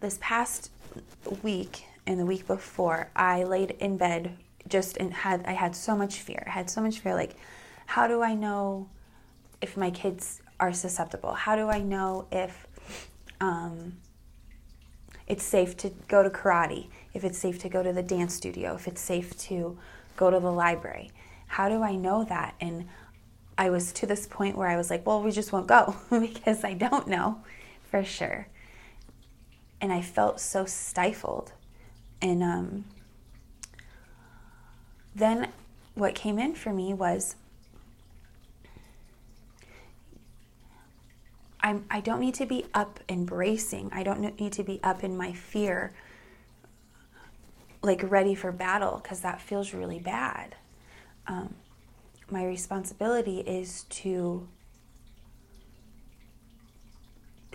this past week and the week before, I laid in bed just and had I had so much fear. I had so much fear like how do I know if my kids are susceptible? How do I know if um, it's safe to go to karate, if it's safe to go to the dance studio, if it's safe to go to the library? How do I know that? And I was to this point where I was like, well, we just won't go because I don't know for sure. And I felt so stifled. And um, then what came in for me was I'm, I don't need to be up embracing. I don't need to be up in my fear, like ready for battle, because that feels really bad. Um, my responsibility is to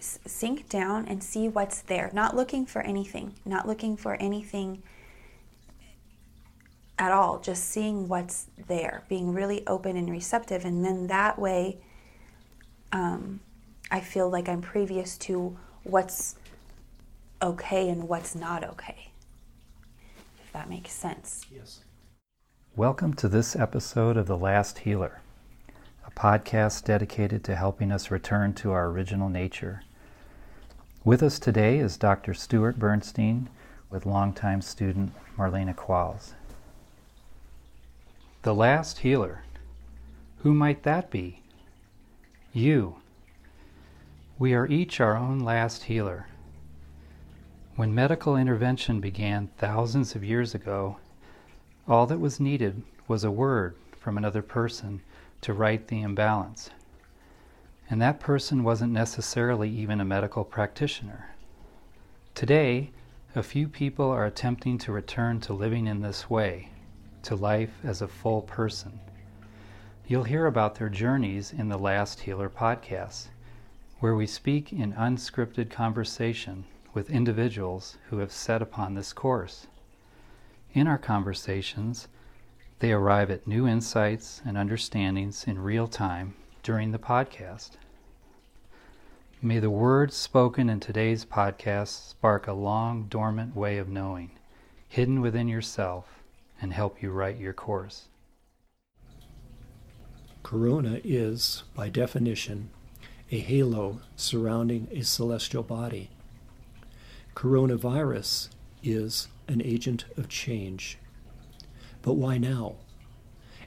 sink down and see what's there, not looking for anything, not looking for anything at all, just seeing what's there, being really open and receptive. And then that way, um, I feel like I'm previous to what's okay and what's not okay. If that makes sense. Yes. Welcome to this episode of The Last Healer, a podcast dedicated to helping us return to our original nature. With us today is Dr. Stuart Bernstein with longtime student Marlena Qualls. The last healer. Who might that be? You. We are each our own last healer. When medical intervention began thousands of years ago, all that was needed was a word from another person to right the imbalance. And that person wasn't necessarily even a medical practitioner. Today, a few people are attempting to return to living in this way, to life as a full person. You'll hear about their journeys in the Last Healer podcast, where we speak in unscripted conversation with individuals who have set upon this course. In our conversations, they arrive at new insights and understandings in real time during the podcast. May the words spoken in today's podcast spark a long dormant way of knowing, hidden within yourself, and help you write your course. Corona is, by definition, a halo surrounding a celestial body. Coronavirus is an agent of change. But why now?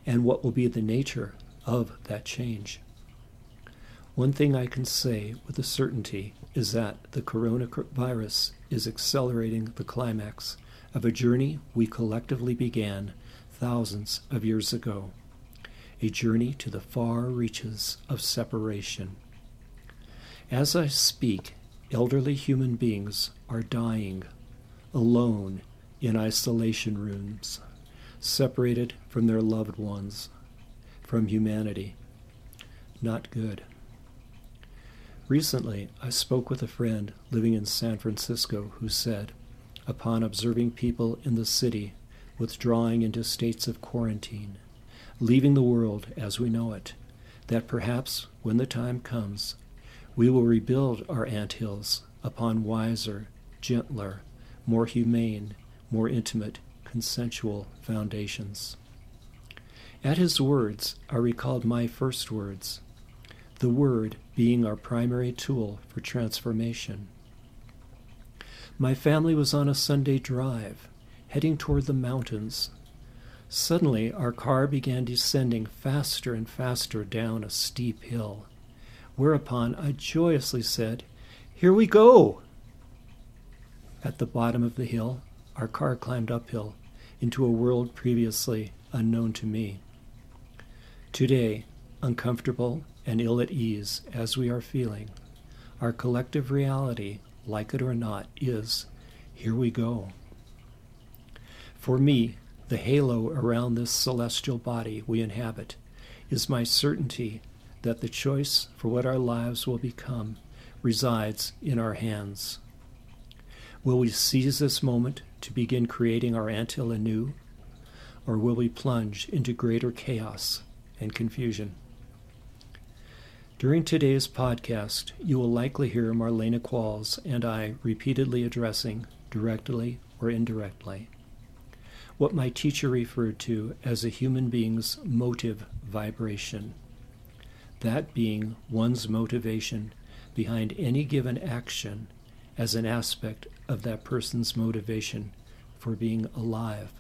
And what will be the nature of that change? One thing I can say with a certainty is that the coronavirus is accelerating the climax of a journey we collectively began thousands of years ago, a journey to the far reaches of separation. As I speak, elderly human beings are dying alone in isolation rooms, separated from their loved ones, from humanity. Not good. Recently, I spoke with a friend living in San Francisco who said, upon observing people in the city withdrawing into states of quarantine, leaving the world as we know it, that perhaps when the time comes, we will rebuild our ant hills upon wiser, gentler, more humane, more intimate, consensual foundations. At his words, I recalled my first words, the Word being our primary tool for transformation. My family was on a Sunday drive, heading toward the mountains. Suddenly, our car began descending faster and faster down a steep hill, whereupon I joyously said, Here we go! At the bottom of the hill, our car climbed uphill into a world previously unknown to me. Today, uncomfortable and ill at ease as we are feeling, our collective reality, like it or not, is here we go. For me, the halo around this celestial body we inhabit is my certainty that the choice for what our lives will become resides in our hands. Will we seize this moment to begin creating our anthill anew, or will we plunge into greater chaos and confusion? During today's podcast, you will likely hear Marlena Qualls and I repeatedly addressing, directly or indirectly, what my teacher referred to as a human being's motive vibration. That being one's motivation behind any given action as an aspect of that person's motivation for being alive.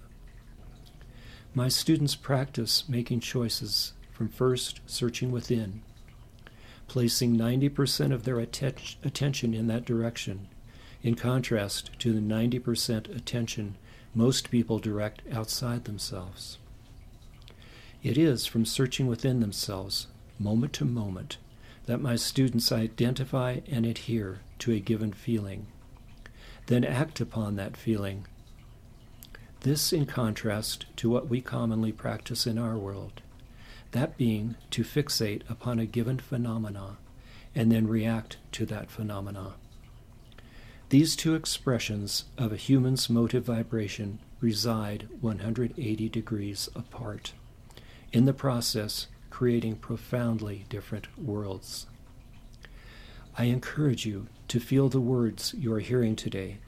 My students practice making choices from first searching within, placing 90% of their atten- attention in that direction, in contrast to the 90% attention most people direct outside themselves. It is from searching within themselves, moment to moment, that my students identify and adhere to a given feeling, then act upon that feeling. This in contrast to what we commonly practice in our world, that being to fixate upon a given phenomena and then react to that phenomena. These two expressions of a human's motive vibration reside 180 degrees apart, in the process, creating profoundly different worlds. I encourage you to feel the words you are hearing today,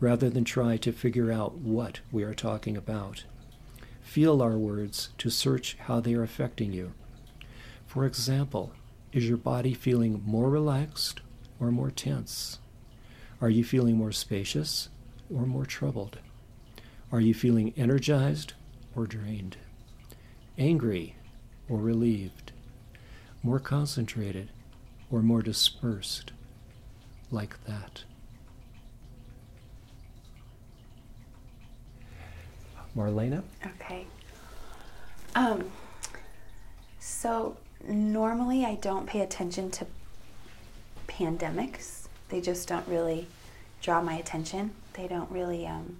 rather than try to figure out what we are talking about. Feel our words to search how they are affecting you. For example, is your body feeling more relaxed or more tense? Are you feeling more spacious or more troubled? Are you feeling energized or drained? Angry or relieved? More concentrated or more dispersed? Like that. Marlena? Okay. Um, so normally I don't pay attention to pandemics they just don't really draw my attention. They don't really um,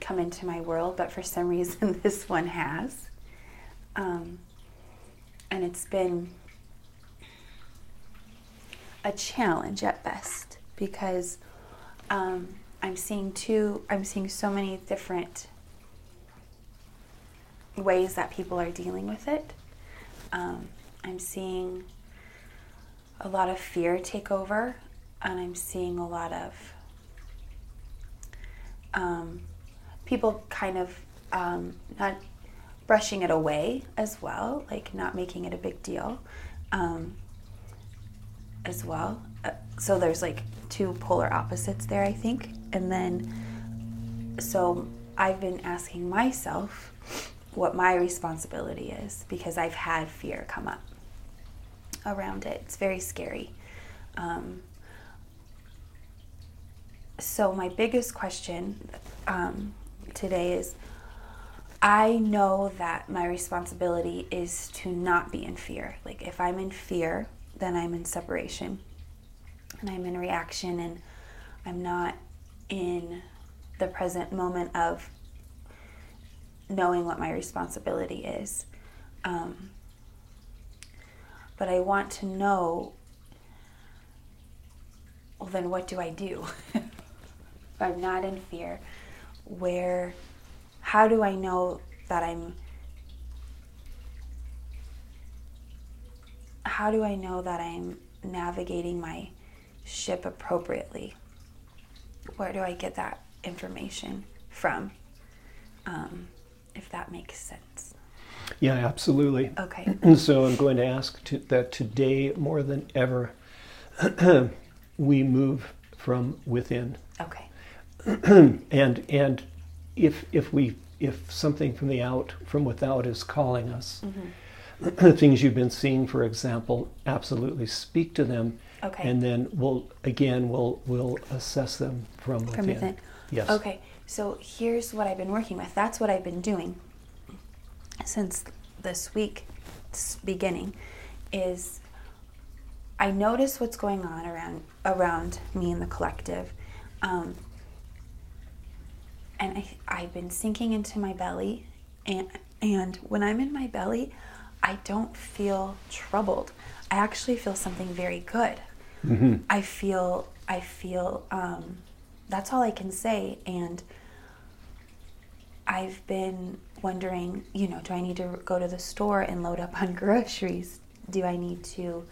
come into my world, but for some reason this one has. Um, and it's been a challenge at best because um, I'm seeing two, I'm seeing so many different ways that people are dealing with it. Um, I'm seeing a lot of fear take over and I'm seeing a lot of um, people kind of um, not brushing it away as well, like not making it a big deal um, as well. Uh, so there's like two polar opposites there, I think. And then, so I've been asking myself what my responsibility is because I've had fear come up around it. It's very scary. Um, so my biggest question um, today is i know that my responsibility is to not be in fear like if i'm in fear then i'm in separation and i'm in reaction and i'm not in the present moment of knowing what my responsibility is. Um, but i want to know well then what do i do? If I'm not in fear, where, how do I know that I'm, how do I know that I'm navigating my ship appropriately? Where do I get that information from? Um, if that makes sense. Yeah, absolutely. Okay. So I'm going to ask to, that today, more than ever, we move from within. Okay. and and if if we if something from the out from without is calling us, mm-hmm. things you've been seeing, for example, absolutely speak to them. Okay. And then we'll again we'll we'll assess them from within. From within. Yes. Okay. So here's what I've been working with. That's what I've been doing since this week beginning is I notice what's going on around around me in the collective. Um, and I, I've been sinking into my belly. And, and when I'm in my belly, I don't feel troubled. I actually feel something very good. Mm-hmm. I feel, I feel, um, that's all I can say. And I've been wondering, you know, do I need to go to the store and load up on groceries Do I need to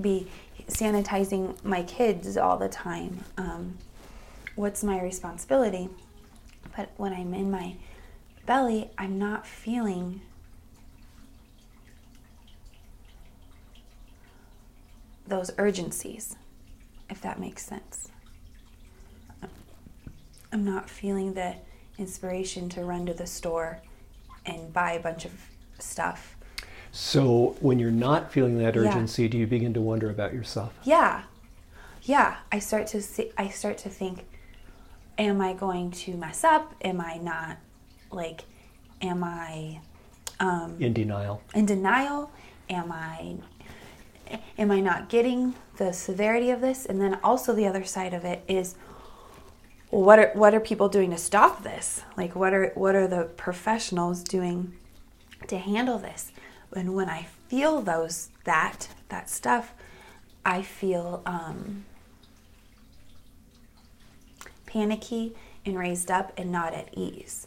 be sanitizing my kids all the time? Um, what's my responsibility? But when I'm in my belly, I'm not feeling those urgencies, if that makes sense. I'm not feeling the inspiration to run to the store and buy a bunch of stuff. So when you're not feeling that Yeah. urgency, do you begin to wonder about yourself? Yeah. Yeah, I start to see, I start to think am I going to mess up? Am I not like am I um In denial. in denial? Am I am I not getting the severity of this? And then also the other side of it is what are what are people doing to stop this? Like what are what are the professionals doing to handle this? And when I feel those that that stuff, I feel um, panicky and raised up and not at ease.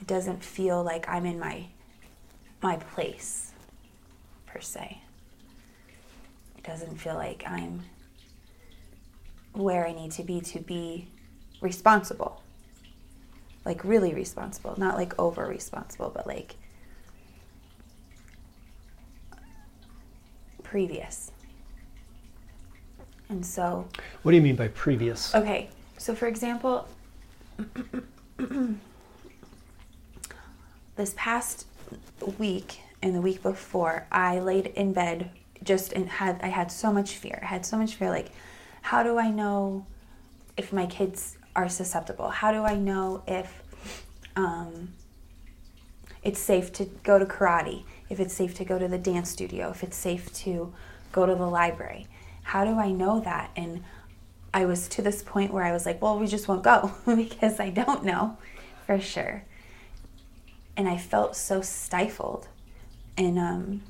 It doesn't feel like I'm in my my place per se. Doesn't feel like I'm where I need to be to be responsible. Like really responsible, not like over responsible, but like previous. And so What do you mean by previous? Okay, so for example, this past week and the week before, I laid in bed just and had I had so much fear. I had so much fear like how do I know if my kids are susceptible? How do I know if um, it's safe to go to karate? If it's safe to go to the dance studio? If it's safe to go to the library? How do I know that? And I was to this point where I was like, well, we just won't go because I don't know for sure. And I felt so stifled. And um,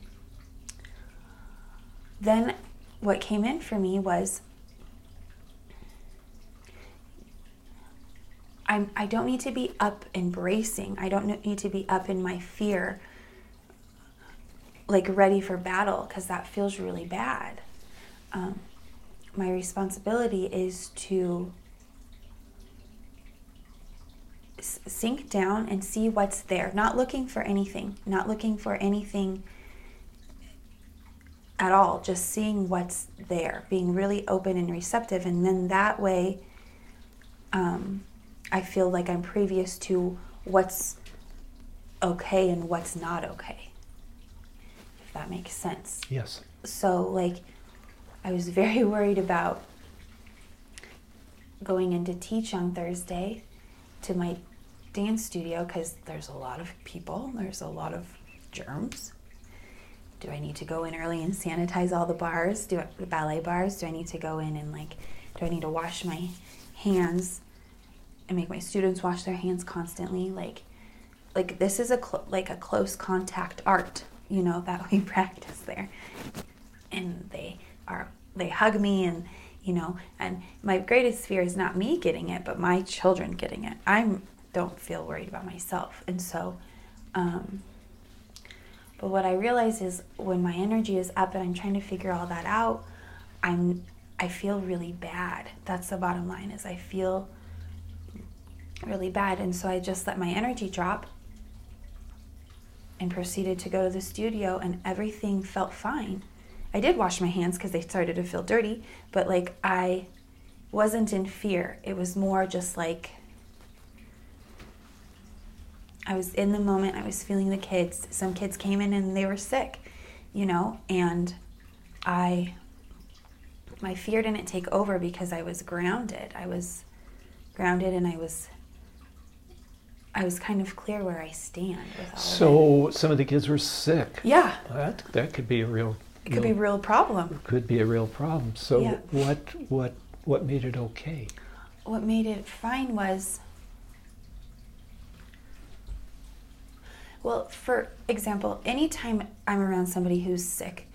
then what came in for me was I'm, I don't need to be up and bracing. I don't need to be up in my fear, like ready for battle, because that feels really bad. Um, my responsibility is to s- sink down and see what's there, not looking for anything, not looking for anything at all, just seeing what's there, being really open and receptive. And then that way, um, I feel like I'm previous to what's okay and what's not okay, if that makes sense Yes. so like i was very worried about going in to teach on thursday to my dance studio because there's a lot of people there's a lot of germs do i need to go in early and sanitize all the bars? Do the ballet bars? Do i need to go in and like do i need to wash my hands and make my students wash their hands constantly? Like like this is a cl- like a close contact art you know that we practice there. And they are they hug me and you know and my greatest fear is not me getting it but my children getting it. I'm don't feel worried about myself. And so um, but what i realize is when my energy is up and i'm trying to figure all that out i'm i feel really bad. That's the bottom line is i feel really bad. And so i just let my energy drop and proceeded to go to the studio and everything felt fine. I did wash my hands because they started to feel dirty, but like I wasn't in fear. It was more just like I was in the moment. I was feeling the kids. Some kids came in and they were sick, you know, and I my fear didn't take over because I was grounded. I was grounded and I was I was kind of clear where I stand with all of. So some of the kids were sick. Yeah, That that could be a real it could be a real problem. could be a real problem. So Yeah. what what what made it okay? what made it fine was well for example anytime i'm around somebody who's sick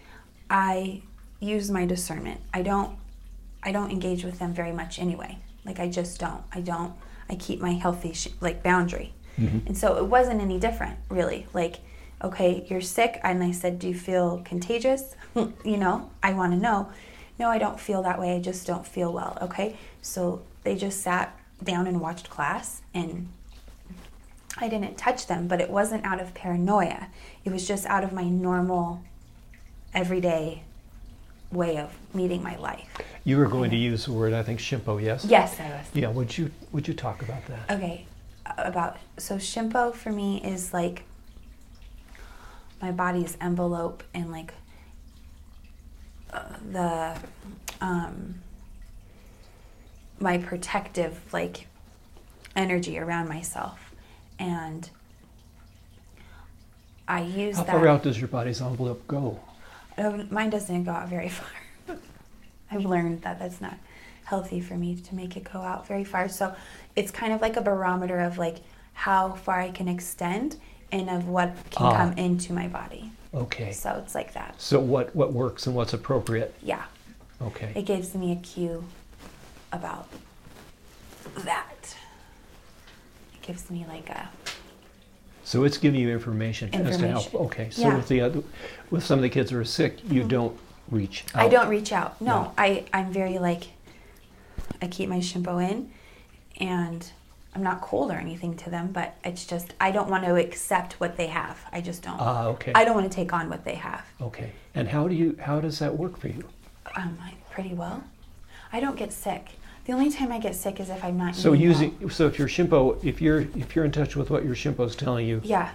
i use my discernment i don't i don't engage with them very much anyway like i just don't i don't i keep my healthy sh- like boundary mm-hmm. and so it wasn't any different really like okay, you're sick. And I said, do you feel contagious? you know, I want to know. No, I don't feel that way. I just don't feel well. Okay. So they just sat down and watched class and I didn't touch them, but it wasn't out of paranoia. It was just out of my normal, everyday way of meeting my life. You were going to use the word, I think, shimpo, yes? Yes, I was. Yeah, would you would you talk about that? Okay, about so shimpo for me is like my body's envelope and like uh, the um, my protective like energy around myself and I use How that. How far out does your body's envelope go? Oh, mine doesn't go out very far. I've learned that that's not healthy for me to make it go out very far. So it's kind of like a barometer of like how far I can extend and of what can Ah. come into my body. Okay. So it's like that. So what what works and what's appropriate? Yeah. Okay. It gives me a cue about that. Gives me like a So it's giving you information, as to. Information. Okay. So Yeah. with the other, with some of the kids who are sick, you don't reach. Out. I don't reach out. No, No. I I'm very like I keep my shimpo in and I'm not cold or anything to them, but it's just I don't want to accept what they have. I just don't. Ah, okay. I don't want to take on what they have. Okay. And how do you? How does that work for you? Um, pretty well. I don't get sick. The only time I get sick is if I'm not So using well. so if your shimpo, if you're if you're in touch with what your shimpo is telling you, Yeah,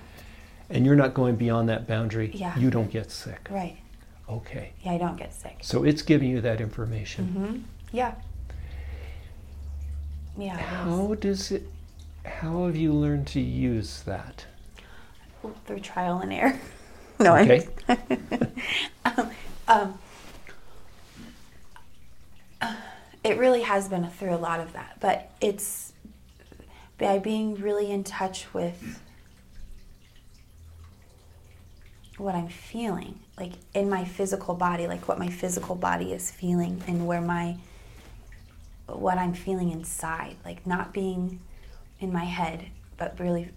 and you're not going beyond that boundary, Yeah. you don't get sick. right. Okay. Yeah, I don't get sick. So it's giving you that information. hmm Yeah. Yeah. it. How does it? How have you learned to use that? through trial and error. no, Okay. I'm, um, it really has been through a lot of that, but it's by being really in touch with what I'm feeling, like in my physical body, like what my physical body is feeling, and where my what I'm feeling inside, like not being in my head, but really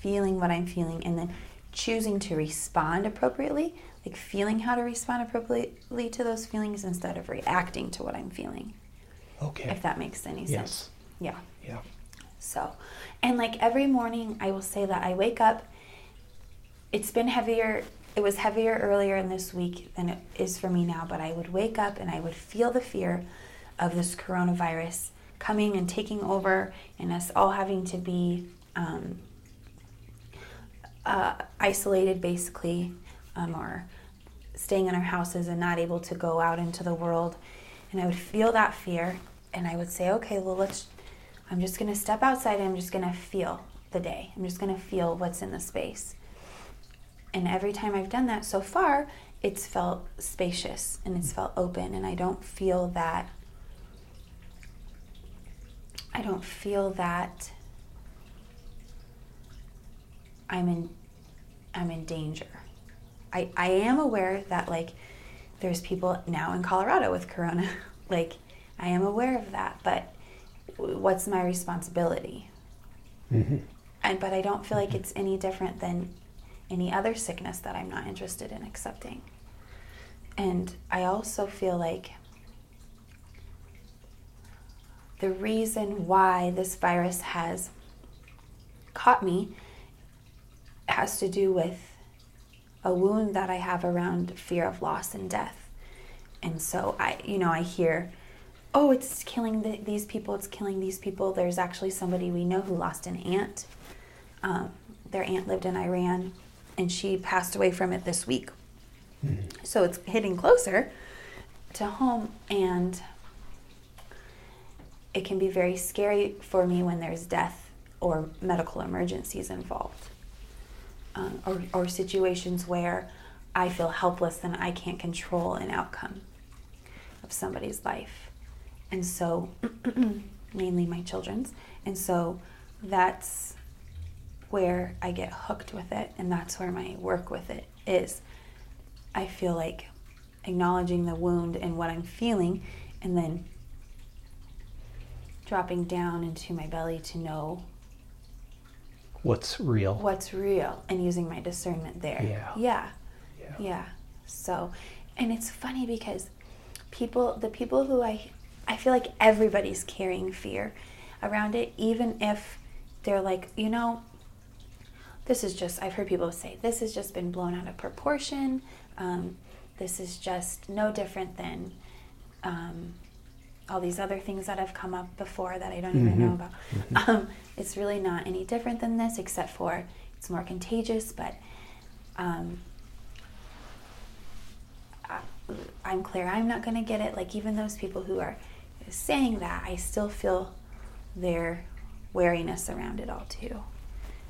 feeling what I'm feeling and then choosing to respond appropriately, like feeling how to respond appropriately to those feelings instead of reacting to what I'm feeling, Okay. if that makes any sense. Yes. Yeah. Yeah. So, and like every morning, I will say that I wake up. It's been heavier. It was heavier earlier in this week than it is for me now, but I would wake up and I would feel the fear of this coronavirus coming and taking over, and us all having to be um, uh, isolated basically, um, or staying in our houses and not able to go out into the world. And I would feel that fear, and I would say, okay, well, let's. I'm just going to step outside and I'm just going to feel the day. I'm just going to feel what's in the space. And every time I've done that so far, it's felt spacious and it's felt open, and I don't feel that. I don't feel that I'm in I'm in danger. I, I am aware that like there's people now in Colorado with corona. like I am aware of that, but what's my responsibility? hmm And but I don't feel like it's any different than any other sickness that I'm not interested in accepting. And I also feel like the reason why this virus has caught me has to do with a wound that I have around fear of loss and death. And so I, you know, I hear, oh, it's killing the, these people, it's killing these people. There's actually somebody we know who lost an aunt. Um, their aunt lived in Iran and she passed away from it this week. So it's hitting closer to home and it can be very scary for me when there's death or medical emergencies involved um, or, or situations where I feel helpless and I can't control an outcome of somebody's life. And so, mainly my children's. And so that's where I get hooked with it, and that's where my work with it is. I feel like acknowledging the wound and what I'm feeling, and then dropping down into my belly to know what's real. what's real and using my discernment there. Yeah. Yeah. Yeah. Yeah. So, and it's funny because people, the people who I, I feel like everybody's carrying fear around it, even if they're like, you know, this is just, I've heard people say, this has just been blown out of proportion. Um, this is just no different than um, all these other things that have come up before that I don't even know about. Um, it's really not any different than this, except for it's more contagious, but um, I, I'm clear I'm not going to get it. Like, even those people who are saying that, I still feel their wariness around it all, too.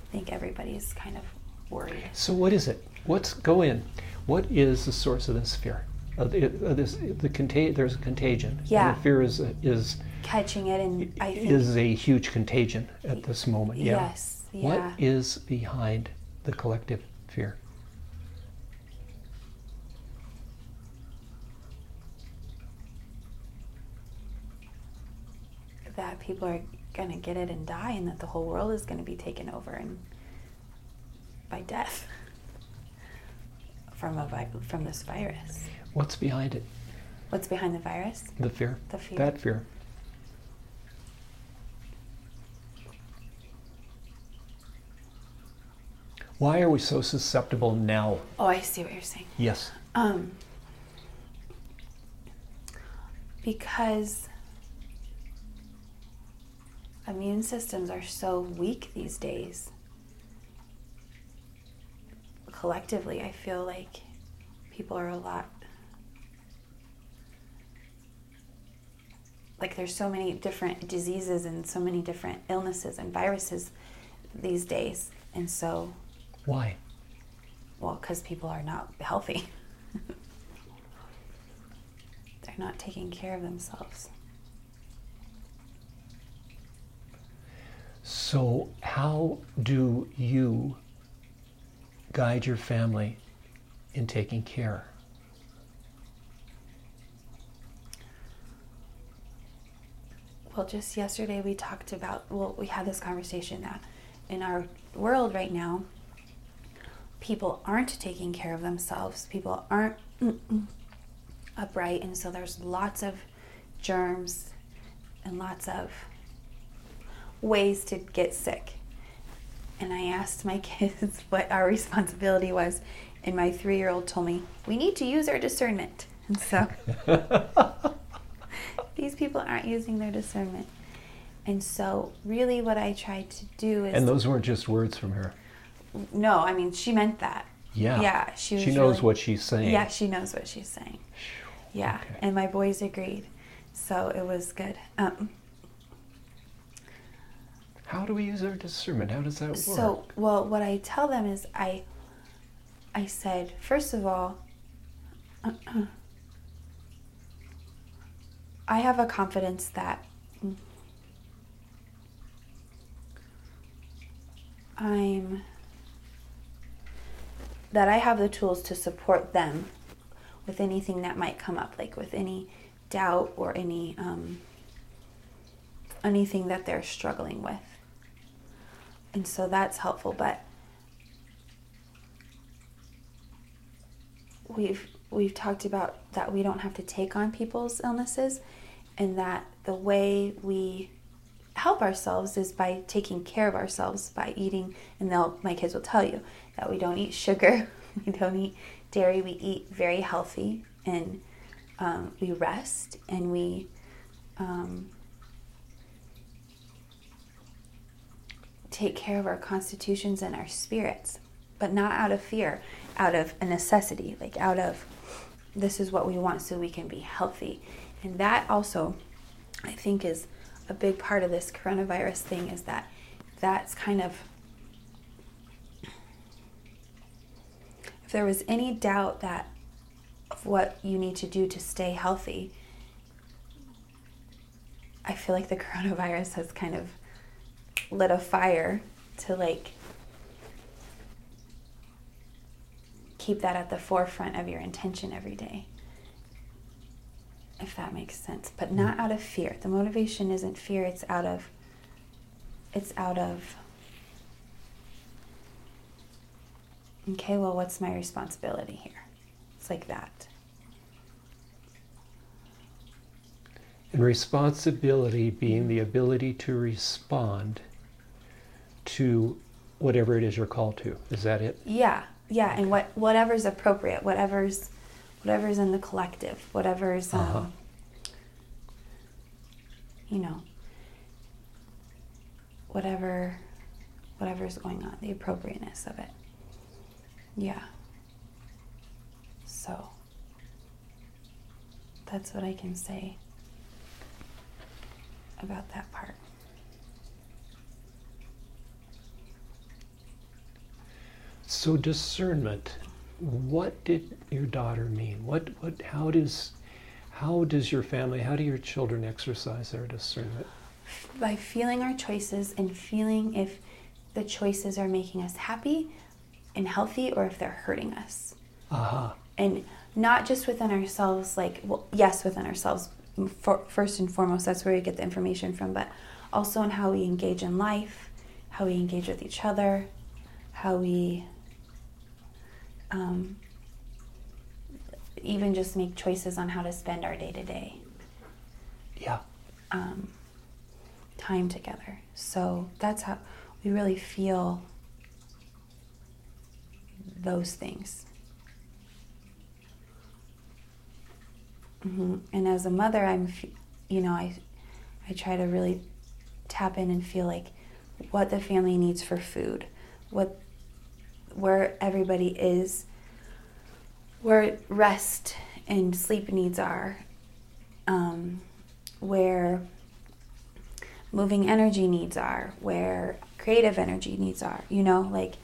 I think everybody's kind of worried. So what is it? What's go in? What is the source of this fear? Of this the contag- There's a contagion. Yeah. the fear is is Catching it, and I think. is a huge contagion at this moment. Yeah. Yes. What Yeah. is behind the collective fear? that people are going to get it and die and that the whole world is going to be taken over and by death from a vi- from this virus. What's behind it? What's behind the virus? The fear. The fear. That fear. Why are we so susceptible now? Oh, I see what you're saying. Yes. Um because immune systems are so weak these days. Collectively, I feel like people are a lot like there's so many different diseases and so many different illnesses and viruses these days. And so, Why? well, because people are not healthy. They're not taking care of themselves. So, how do you guide your family in taking care? Well, just yesterday we talked about, well, we had this conversation that in our world right now, people aren't taking care of themselves. People aren't mm, mm, upright. And so there's lots of germs and lots of ways to get sick. And I asked my kids what our responsibility was. And my three year old told me, we need to use our discernment. And so these people aren't using their discernment. And so, really, what I tried to do is And those weren't just words from her. no, I mean, she meant that. Yeah. Yeah, she was She knows really- what she's saying. Yeah, she knows what she's saying. Yeah, Okay. and my boys agreed, so it was good. Um, How do we use our discernment? How does that work? so, well, what I tell them is, I, I said, first of all, I have a confidence that I'm that I have the tools to support them with anything that might come up, like with any doubt or any um, anything that they're struggling with, and so that's helpful. But we've we've talked about that we don't have to take on people's illnesses, and that the way we help ourselves is by taking care of ourselves by eating and they'll my kids will tell you that we don't eat sugar we don't eat dairy we eat very healthy and um, we rest and we um, take care of our constitutions and our spirits but not out of fear out of a necessity like out of this is what we want so we can be healthy. And that also i think is a big part of this coronavirus thing is that that's kind of if there was any doubt that of what you need to do to stay healthy i feel like the coronavirus has kind of lit a fire to like keep that at the forefront of your intention every day if that makes sense but not out of fear the motivation isn't fear it's out of it's out of okay, well, what's my responsibility here? It's like that. And responsibility being the ability to respond to whatever it is you're called to. Is that it? Yeah, yeah, and what whatever's appropriate, whatever's whatever's in the collective, whatever's um, Uh-huh. you know, whatever whatever's going on, the appropriateness of it. Yeah. So that's what I can say about that part. So discernment. What did your daughter mean? What what how does how does your family, how do your children exercise their discernment? by feeling our choices and feeling if the choices are making us happy and healthy or if they're hurting us. Aha. And not just within ourselves, like, well, yes, within ourselves, for, first and foremost, that's where we get the information from, but also in how we engage in life, how we engage with each other, how we um, even just make choices on how to spend our day to day Yeah. um, time together. So that's how we really feel those things. hmm And as a mother, I'm, you know, I, I try to really tap in and feel like what the family needs for food, what, where everybody is, where rest and sleep needs are, um, where moving energy needs are, where creative energy needs are. You know, like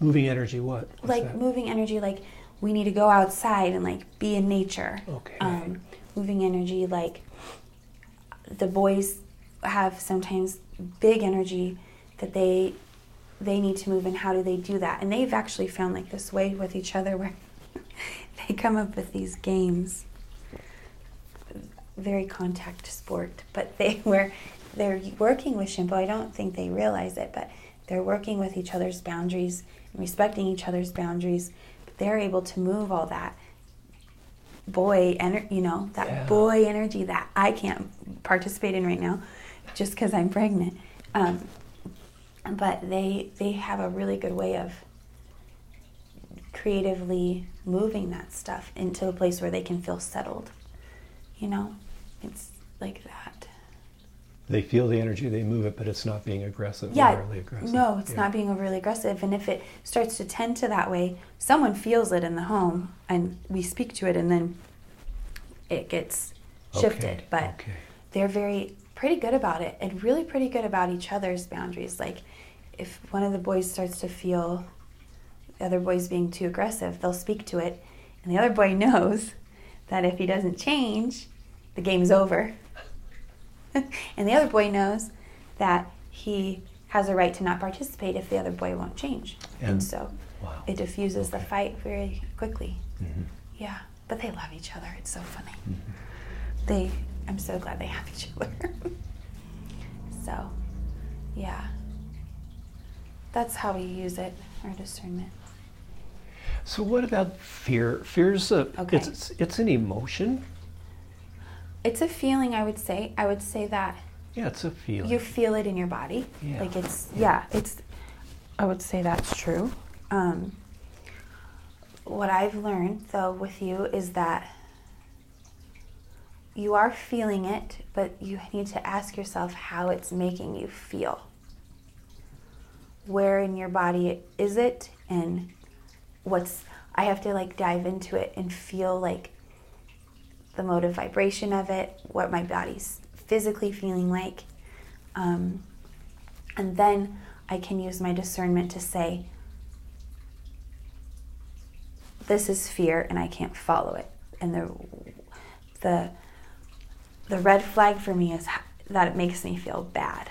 Moving energy what? What's like that? moving energy like we need to go outside and like be in nature Okay. um, moving energy like the boys have sometimes big energy that they they need to move and how do they do that? And they've actually found like this way with each other where they come up with these games. Very contact sport but they where they're working with Shimpo I don't think they realize it but they're working with each other's boundaries and respecting each other's boundaries. But they're able to move all that boy energy, you know that Yeah. boy energy that I can't participate in right now just because I'm pregnant. Um, but they they have a really good way of creatively moving that stuff into a place where they can feel settled you know it's like that They feel the energy, they move it, but it's not being aggressive, yeah overly aggressive. no it's Yeah. not being overly aggressive and if it starts to tend to that way someone feels it in the home and we speak to it and then it gets shifted Okay, but okay. they're very pretty good about it and really pretty good about each other's boundaries. Like if one of the boys starts to feel the other boy's being too aggressive they'll speak to it. And the other boy knows that if he doesn't change the game's over. And the other boy knows that he has a right to not participate if the other boy won't change. And, And- so wow. it diffuses the fight very quickly. Mhm. yeah but they love each other. It's so funny. Mhm. they i'm so glad they have each other so yeah that's how we use it our discernment So what about fear? Fear's a Okay. it's it's an emotion. it's a feeling i would say i would say that Yeah, it's a feeling. you feel it in your body Yeah. like it's yeah it's i would say that's true um, what i've learned though with you is that you are feeling it but you need to ask yourself how it's making you feel. Where in your body is it and what's i have to like dive into it and feel like the mode of vibration of it what my body's physically feeling like um, and then i can use my discernment to say this is fear and i can't follow it. And the the the red flag for me is that it makes me feel bad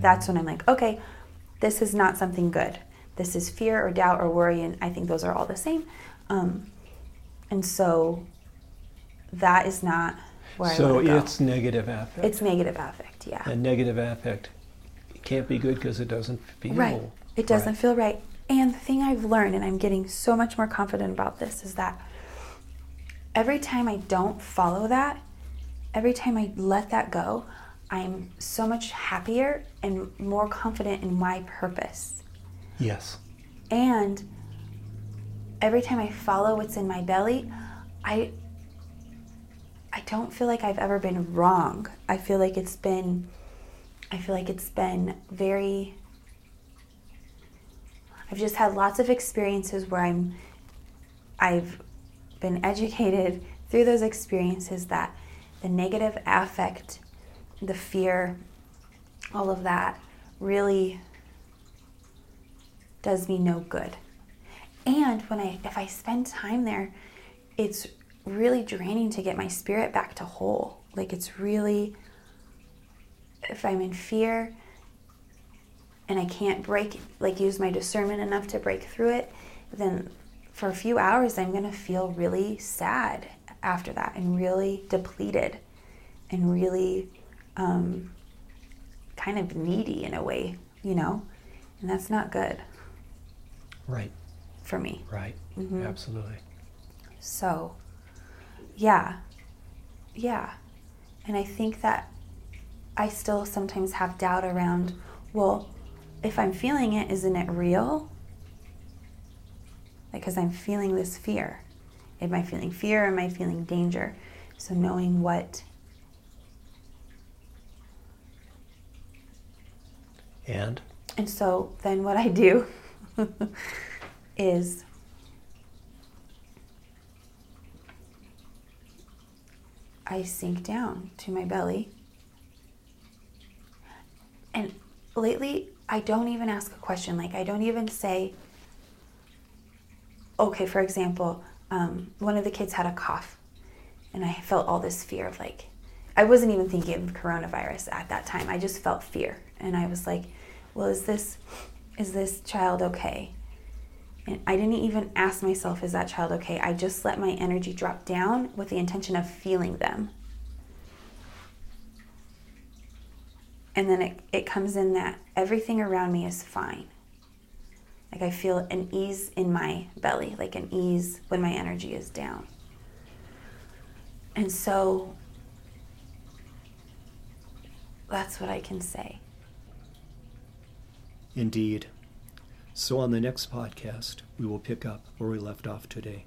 that's when i'm like okay this is not something good this is fear or doubt or worry and i think those are all the same um, and so that is not where I so to go. it's negative affect. It's negative affect, yeah. and negative affect can't be good because it doesn't feel right. It doesn't right. feel right. And the thing I've learned, and I'm getting so much more confident about this, is that every time I don't follow that, every time I let that go, I'm so much happier and more confident in my purpose. Yes. And every time I follow what's in my belly, I I don't feel like I've ever been wrong. I feel like it's been I feel like it's been very I've just had lots of experiences where I'm I've been educated through those experiences that the negative affect, the fear, all of that really does me no good. And when I if I spend time there, it's really draining to get my spirit back to whole. Like it's really if I'm in fear and I can't break like use my discernment enough to break through it, then for a few hours I'm going to feel really sad after that and really depleted and really um, kind of needy in a way, you know? And that's not good Right. for me. Right. Mhm. Absolutely. So, yeah, yeah. And I think that I still sometimes have doubt around, well, if I'm feeling it, isn't it real? Because I'm feeling this fear. Am I feeling fear? Am I feeling danger? So, knowing what, And and so then what I do is I sink down to my belly. And lately, I don't even ask a question. Like, I don't even say, okay, for example, um, one of the kids had a cough, and I felt all this fear of like, I wasn't even thinking of coronavirus at that time. I just felt fear, and I was like, well, is this, is this child okay? And I didn't even ask myself, is that child okay? I just let my energy drop down with the intention of feeling them. And then it, it comes in that everything around me is fine. Like I feel an ease in my belly, like an ease when my energy is down. And so that's what I can say. indeed. So on the next podcast, we will pick up where we left off today.